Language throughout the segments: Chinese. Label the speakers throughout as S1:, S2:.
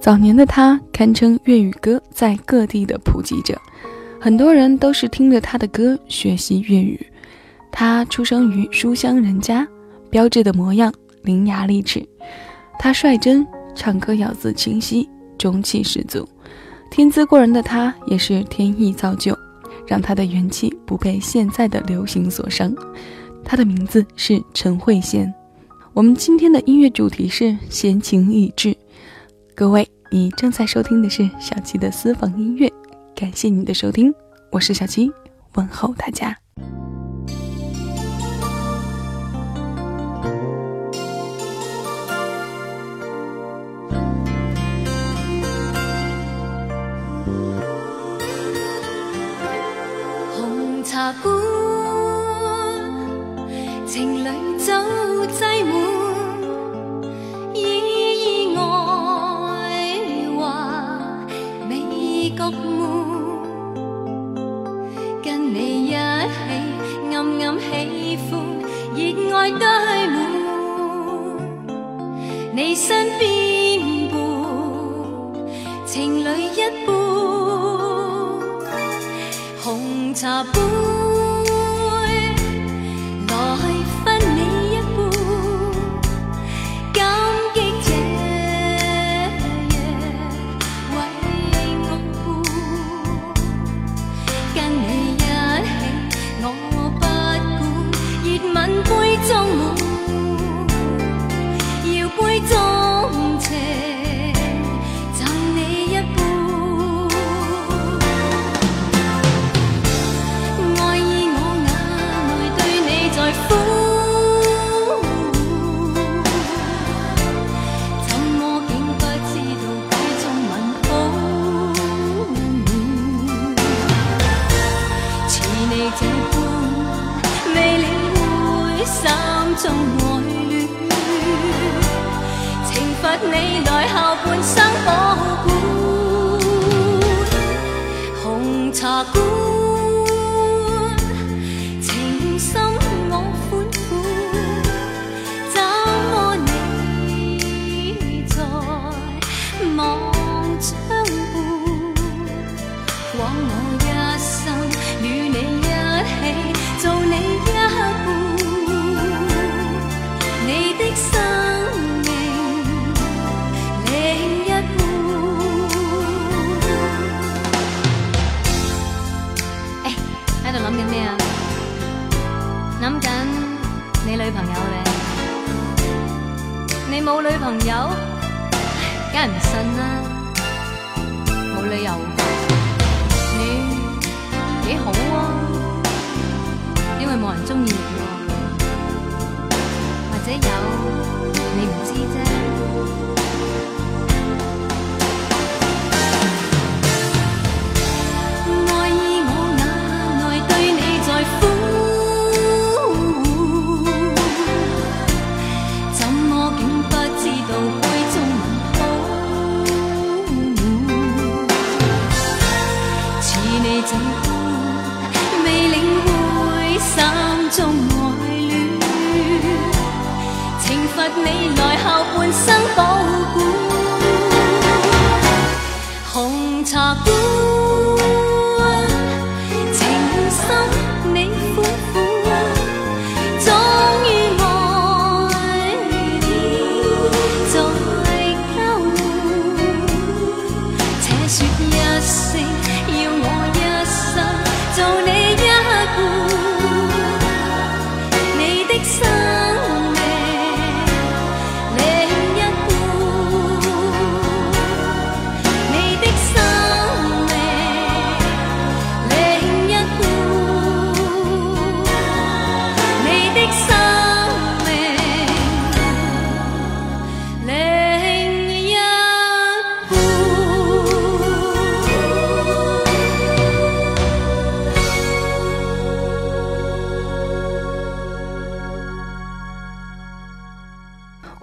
S1: 早年的他堪称粤语歌在各地的普及者，很多人都是听着他的歌学习粤语。他出生于书香人家，标志的模样，伶牙俐齿。他率真，唱歌咬字清晰，中气十足。天资过人的他，也是天意造就，让他的元气不被现在的流行所伤。他的名字是陈慧娴。我们今天的音乐主题是闲情逸致，各位。你正在收听的是小七的私房音乐，感谢你的收听，我是小七，问候大家。
S2: 红茶馆，跟你一起暗暗喜欢热爱堆满你身边伴情侣一般红茶杯中爱恋，惩罚你来后半生保管，
S1: 红茶馆。
S2: 冇女朋友，梗系唔信啦，冇理由。你几好啊，因为冇人中意你。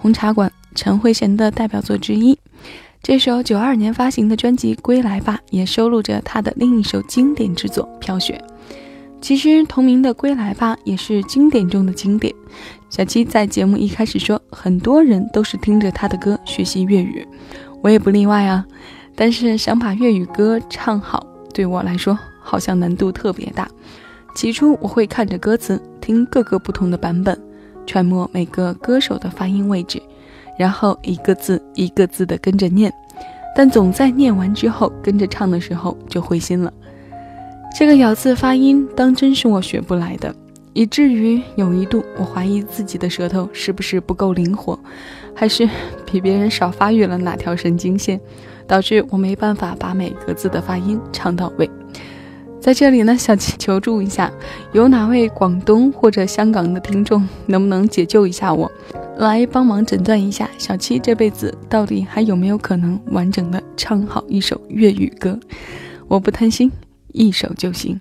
S1: 红茶馆，陈慧娴的代表作之一。这首九二年发行的专辑《归来吧》也收录着她的另一首经典之作《飘雪》。
S2: 其实同名的《归来吧》也是经典中的经典。小七在节目一开始说，很多人都是听着他的歌学习粤语，我也不例外啊。但是想把粤语歌唱好，对我来说好像难度特别大。起初我会看着歌词，听各个不同的版本，揣摩每个歌手的发音位置，然后一个字一个字的跟着念。但总在念完之后跟着唱的时候就灰心了。这个咬字发音当真是我学不来的，以至于有一度我怀疑自己的舌头是不是不够灵活，还是比别人少发育了哪条神经线，导致我没办法把每个字的发音唱到位。在这里呢，小七求助一下，有哪位广东或者香港的听众，能不能解救一下我，来帮忙诊断一下小七这辈子到底还有没有可能完整的唱好一首粤语歌？我不贪心。一首就行。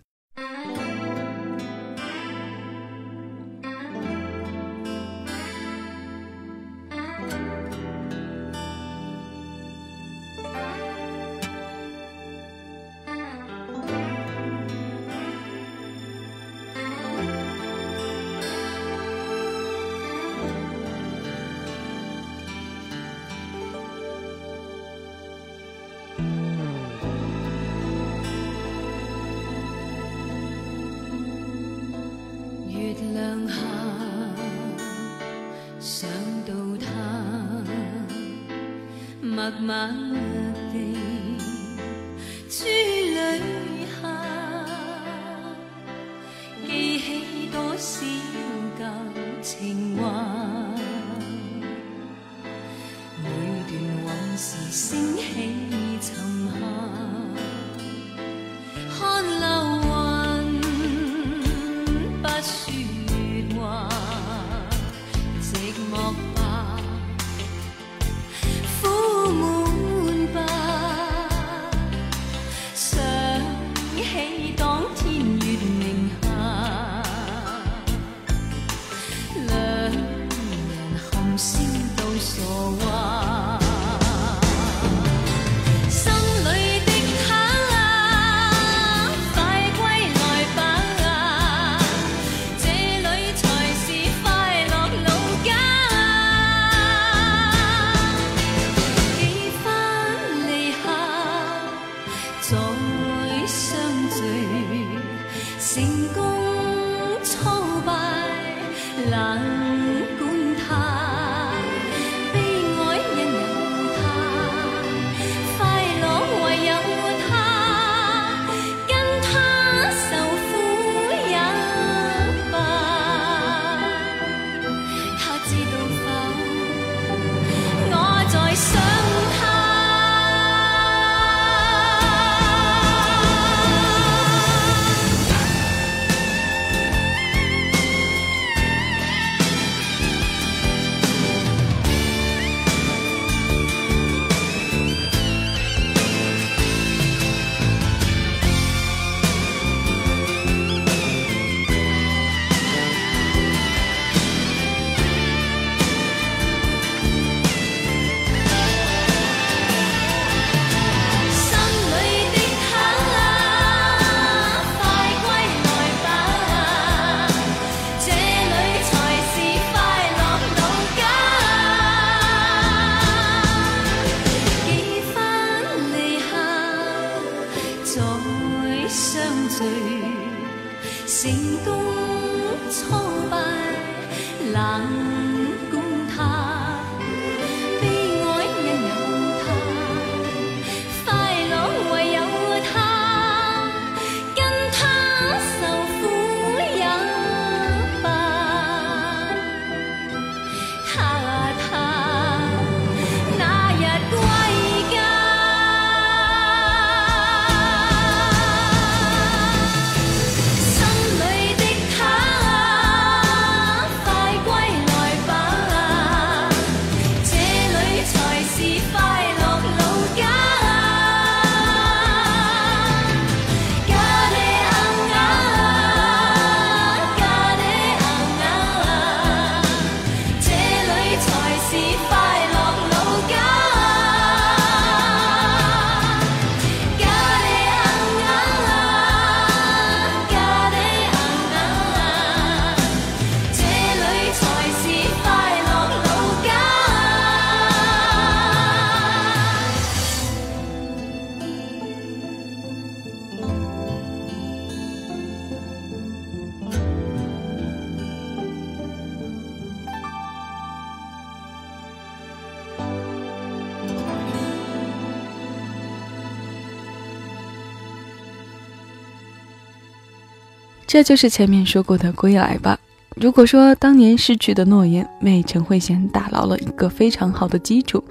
S1: 这就是前面说过的《归来吧》。如果说当年逝去的诺言为陈慧娴打牢了一个非常好的基础，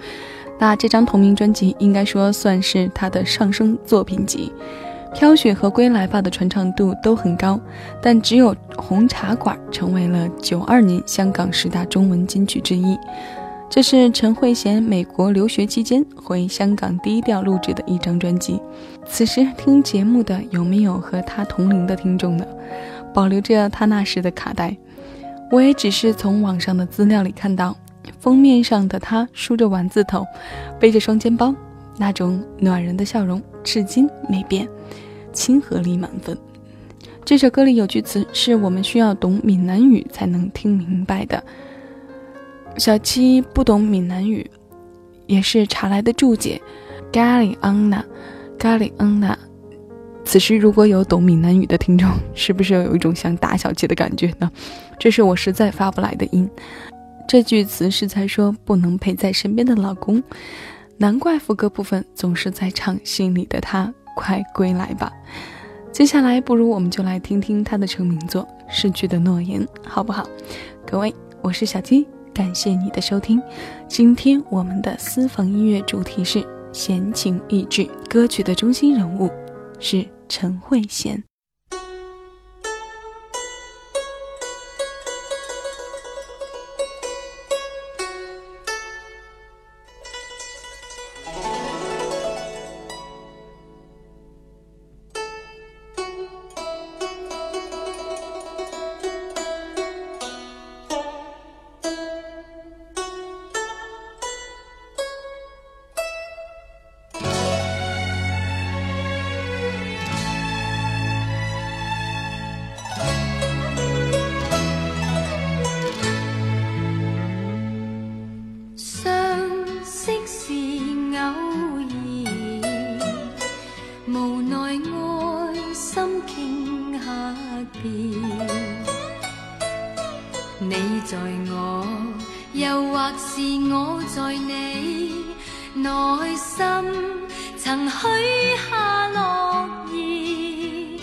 S1: 那这张同名专辑应该说算是她的上升作品集。《飘雪》和《归来吧》的传唱度都很高，但只有《红茶馆》成为了九二年香港十大中文金曲之一。这是陈慧娴美国留学期间回香港低调录制的一张专辑。此时听节目的有没有和她同龄的听众呢？保留着她那时的卡带。我也只是从网上的资料里看到，封面上的她梳着丸子头，背着双肩包，那种暖人的笑容至今没变。亲和力满分。这首歌里有句词是我们需要懂闽南语才能听明白的。小七不懂闽南语，也是查来的注解。咖喱安娜，咖喱安娜。此时如果有懂闽南语的听众，是不是有一种想打小七的感觉呢？这是我实在发不来的音。这句词是在说不能陪在身边的老公，难怪副歌部分总是在唱心里的他。快归来吧！接下来，不如我们就来听听他的成名作《逝去的诺言》，好不好？各位，我是小鸡，感谢你的收听。今天我们的私房音乐主题是闲情逸致，歌曲的中心人物是陈慧娴。
S2: 倾刻变你在我又或是我在你内心曾许下诺言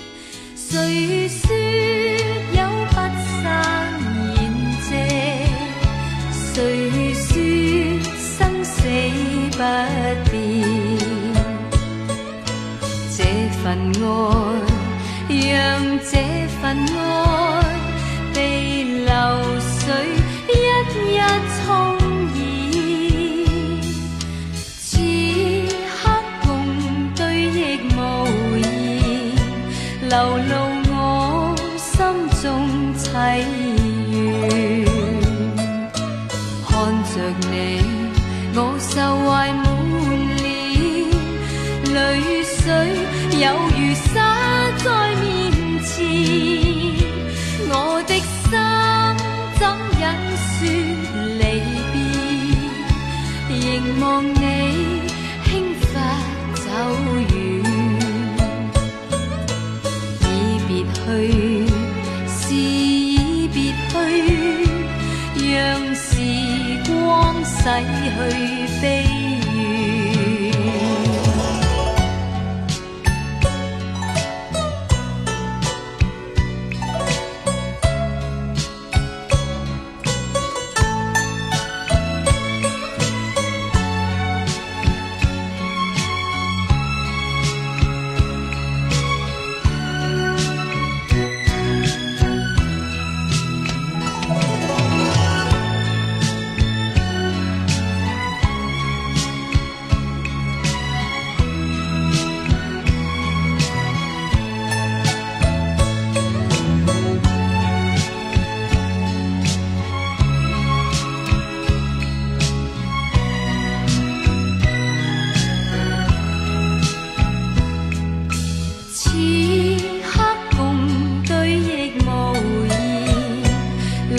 S2: 谁说有不散筵席谁说生死不变这份爱难耐凝望你轻快走远，已别去，是已别去，让时光洗去悲。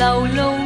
S1: 流露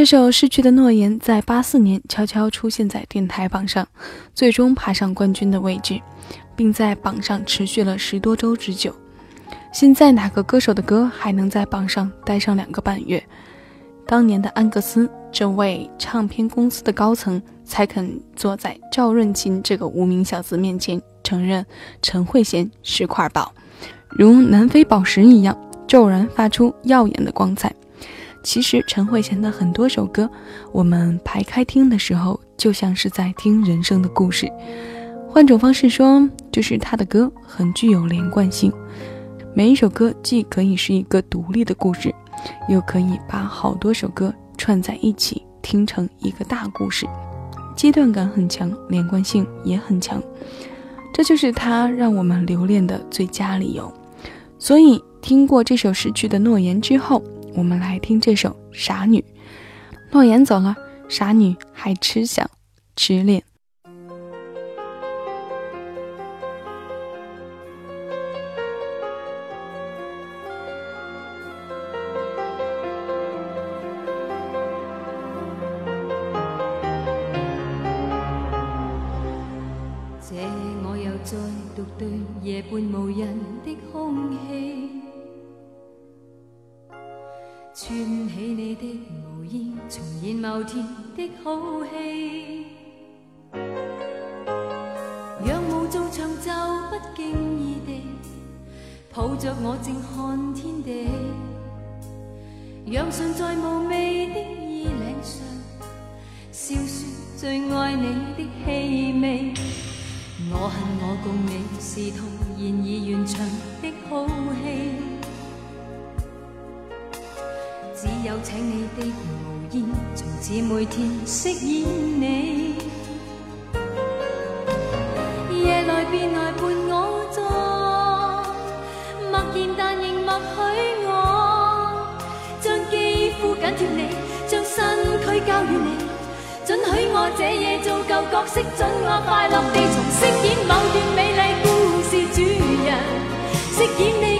S1: 这首《逝去的诺言》在八四年悄悄出现在电台榜上，最终爬上冠军的位置，并在榜上持续了十多周之久。现在哪个歌手的歌还能在榜上待上两个半月？当年的安格斯这位唱片公司的高层才肯坐在赵润琴这个无名小子面前承认陈慧娴是块宝，如南非宝石一样骤然发出耀眼的光彩。其实陈慧娴的很多首歌，我们排开听的时候，就像是在听人生的故事。换种方式说，就是她的歌很具有连贯性，每一首歌既可以是一个独立的故事，又可以把好多首歌串在一起听成一个大故事，阶段感很强，连贯性也很强。这就是她让我们留恋的最佳理由。所以，听过这首《失去的诺言》之后。我们来听这首《傻女》，诺言走了，傻女还痴想，痴恋。
S2: 这我又再独对夜半无人的空气。串起你的毛衣，重现某天的好戏。仰舞做长袖，不经意地抱着我静看天地。让唇在无味的衣领上，笑说最爱你的气味。我恨我共你是同然而完场的好戏。只有请你的毛衣，从此每天饰演你。夜来便来伴我坐，默然但仍默许我，将肌肤紧贴你，将身躯交予你，准许我这夜做旧角色，准我快乐地重饰演某段美丽故事主人，饰演你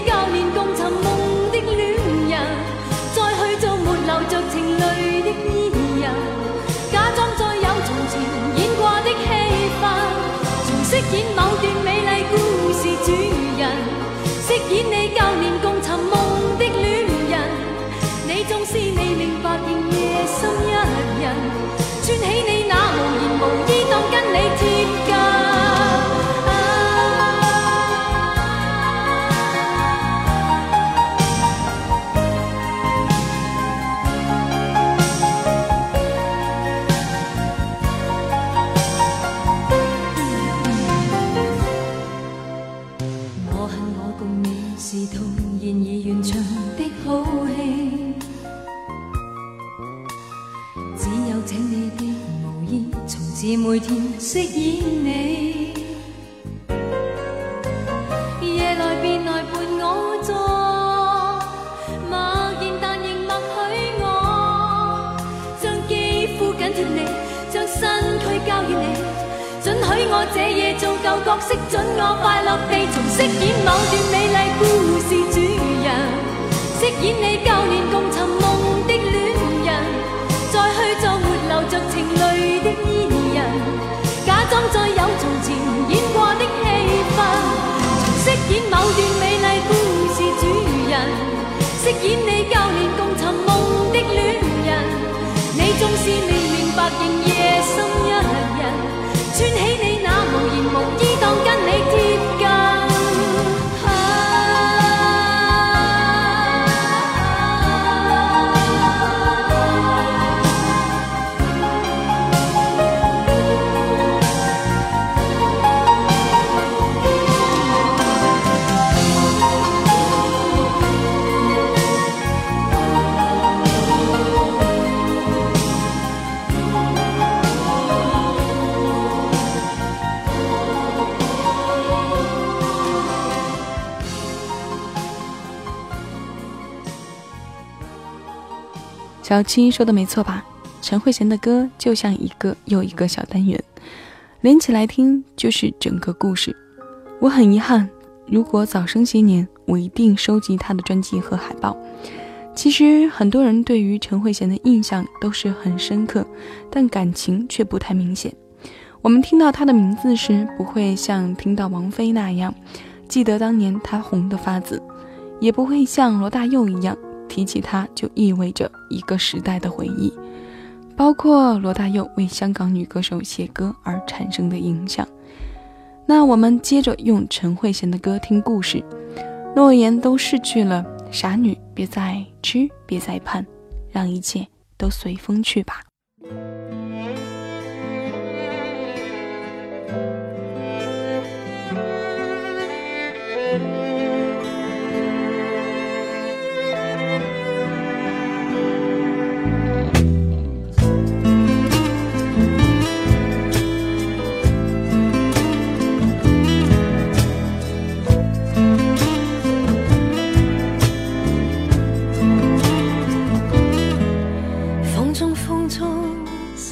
S2: 饰演某段美丽故事主人，饰演你旧年共寻梦的恋人。你纵是未明白，仍夜深一人，穿起你每天饰演你，夜来便来伴我坐，默然但仍默许我，将肌肤紧贴你，将身躯交予你，准许我这夜做旧角色，准我快乐地重饰演某段美丽故事。演你旧年共寻梦的恋人。你纵是未明白，仍然
S1: 小七说的没错吧？陈慧娴的歌就像一个又一个小单元，连起来听就是整个故事。我很遗憾，如果早生些年，我一定收集她的专辑和海报。其实很多人对于陈慧娴的印象都是很深刻，但感情却不太明显。我们听到她的名字时，不会像听到王菲那样记得当年她红的发紫，也不会像罗大佑一样提起她就意味着一个时代的回忆。包括罗大佑为香港女歌手写歌而产生的影响。那我们接着用陈慧娴的歌听故事。诺言都逝去了，傻女别再痴，别再盼，让一切都随风去吧。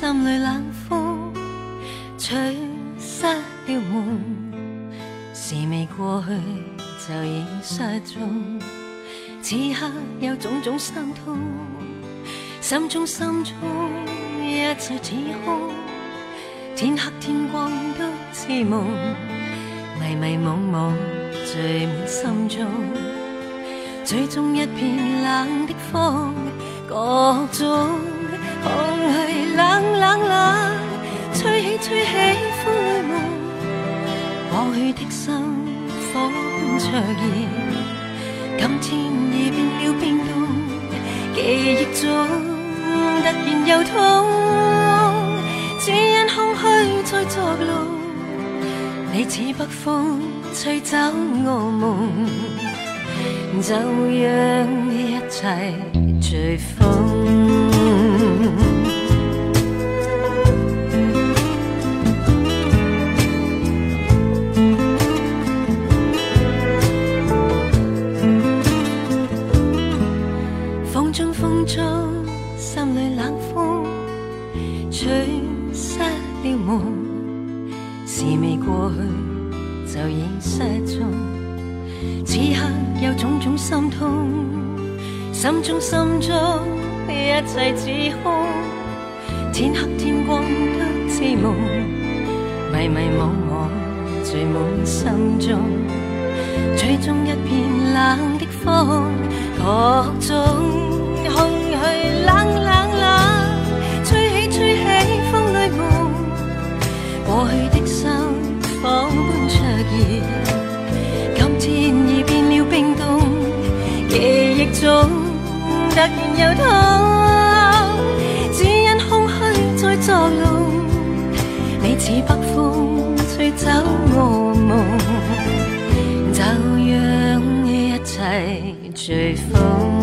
S2: 心里冷风吹失了梦是未过去就已失踪此刻有种种心痛心中心中一切似空。天黑天光都似梦迷迷惘惘聚满心中最终一片冷的风各种空虚冷冷冷，吹起吹起灰梦，过去的心火般灼热，今天已变了冰冻。记忆中突然又痛，只因空虚在作弄。你似北风吹走我梦，就让一切随风。心心中，吹中一片冷的风，各种空虚冷冷冷，吹起吹起风里梦，过去的心火般灼热，今天已变了冰冻，记忆中。突然又痛，随风。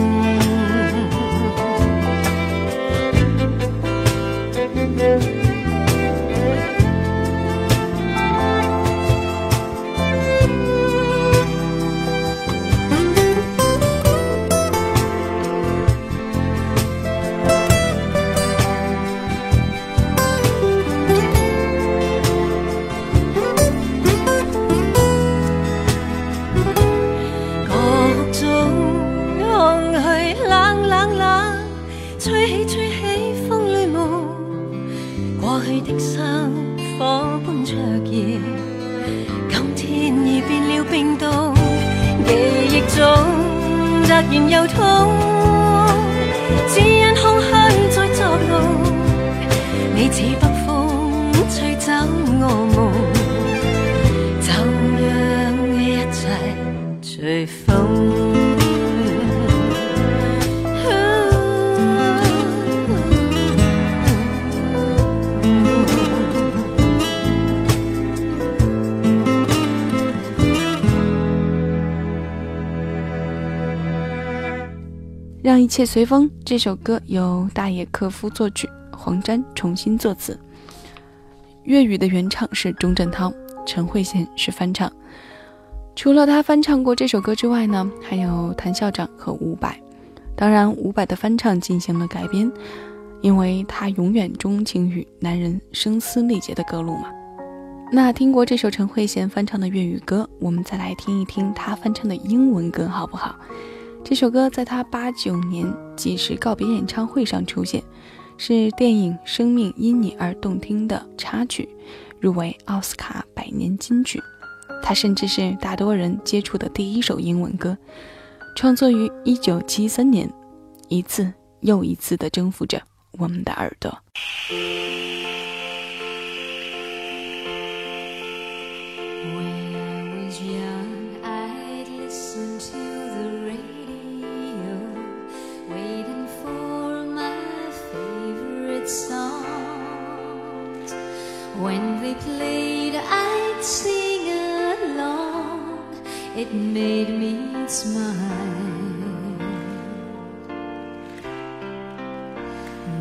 S2: 让一切随风。这首歌由大野克夫作曲，黄沾重新作词，粤语的原唱是钟镇涛，陈慧娴是翻唱。除了他翻唱过这首歌之外呢，还有谭校长和伍佰。
S1: 当然，伍佰的翻唱进行了改编，因为他永远钟情于男人声嘶力竭的歌路嘛。那听过这首陈慧娴翻唱的粤语歌，我们再来听一听他翻唱的英文歌好不好？这首歌在他八九年即时告别演唱会上出现，是电影《生命因你而动听》的插曲，入围奥斯卡百年金曲。它甚至是大多人接触的第一首英文歌，创作于一九七三年，一次又一次地征服着我们的耳朵。When they played, I'd sing along.
S2: It made me smile.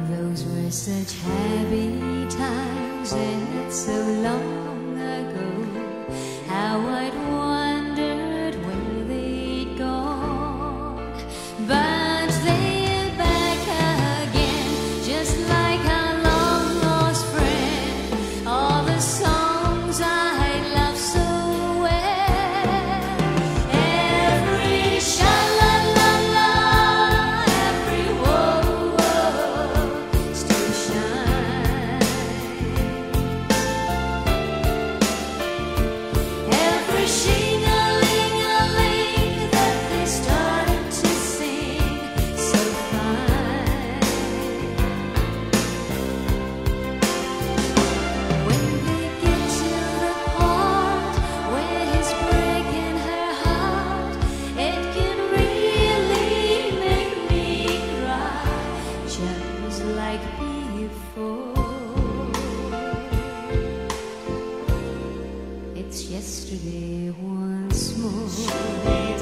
S2: Those were such happy times, and it's so long. just like before. It's yesterday once more.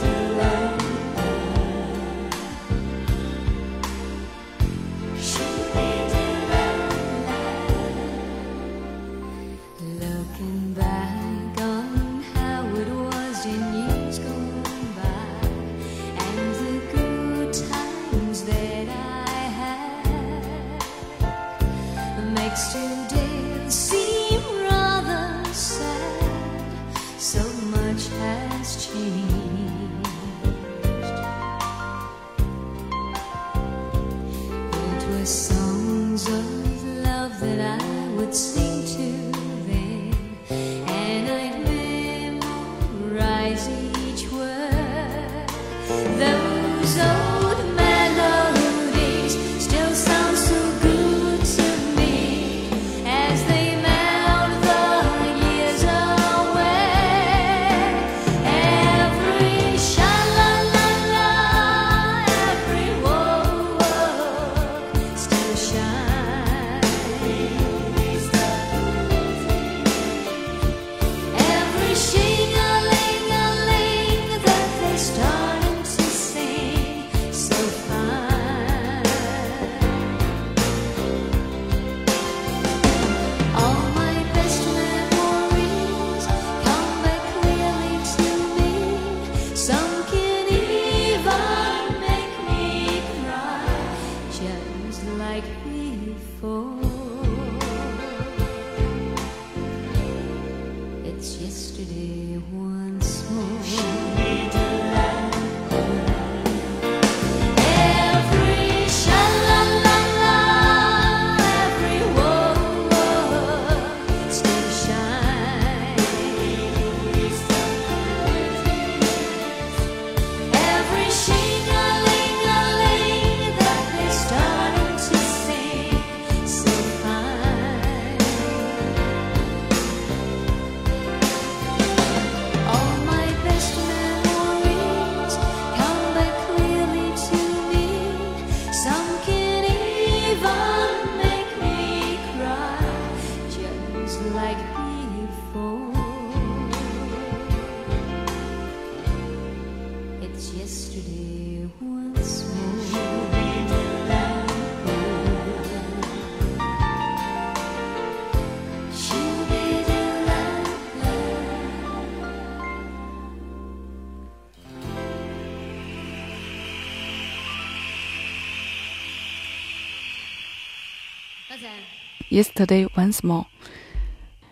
S2: Yesterday Once More。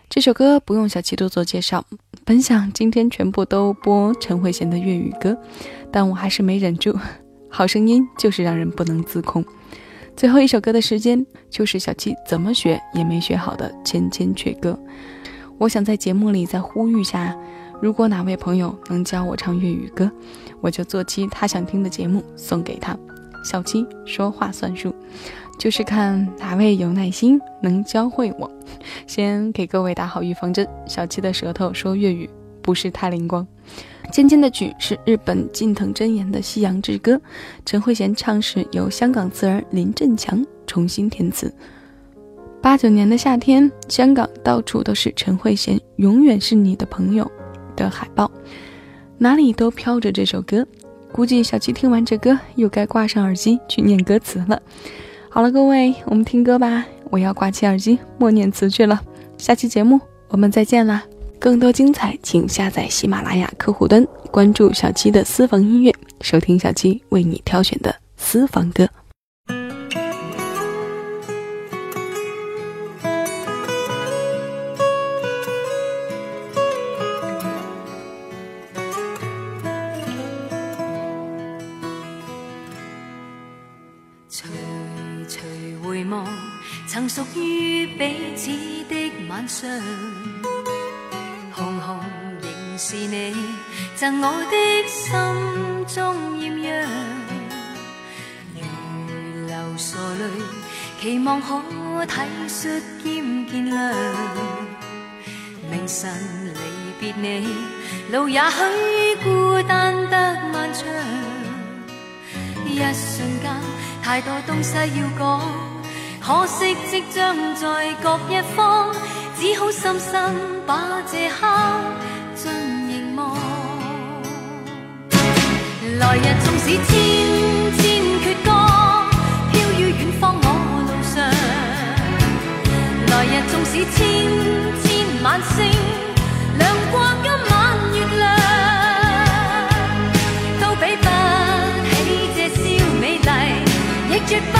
S1: 这首歌不用小七多做介绍，本想今天全部都播陈慧娴的粤语歌，但我还是没忍住。好声音就是让人不能自控。最后一首歌的时间，就是小七怎么学也没学好的《千千阙歌》。我想在节目里再呼吁下，如果哪位朋友能教我唱粤语歌，我就做期他想听的节目送给他。小七说话算数，就是看哪位有耐心能教会我。先给各位打好预防针，小七的舌头说粤语不是太灵光。尖尖的曲是日本近藤真彦的《西洋之歌》，陈慧娴唱时由香港词人林振强重新填词。八九年的夏天，香港到处都是陈慧娴《永远是你的朋友》的海报，哪里都飘着这首歌。估计小七听完这歌，又该挂上耳机去念歌词了。好了，各位，我们听歌吧，我要挂起耳机默念词去了。下期节目我们再见啦！更多精彩，请下载喜马拉雅客户端，关注小七的私房音乐，收听小七为你挑选的私房歌。
S2: 彼此的晚上。红红仍是你赠我的心中艳阳，如流傻泪，期望可体恤兼见谅。明晨离别你，路也许孤单得漫长。一瞬间，太多东西要讲，可惜即将在各一方。只好深深把这刻尽凝望。来日纵使千千阙歌，飘于远方我路上。来日纵使千千晚星，亮过今晚月亮，都比不起这宵美丽，亦绝不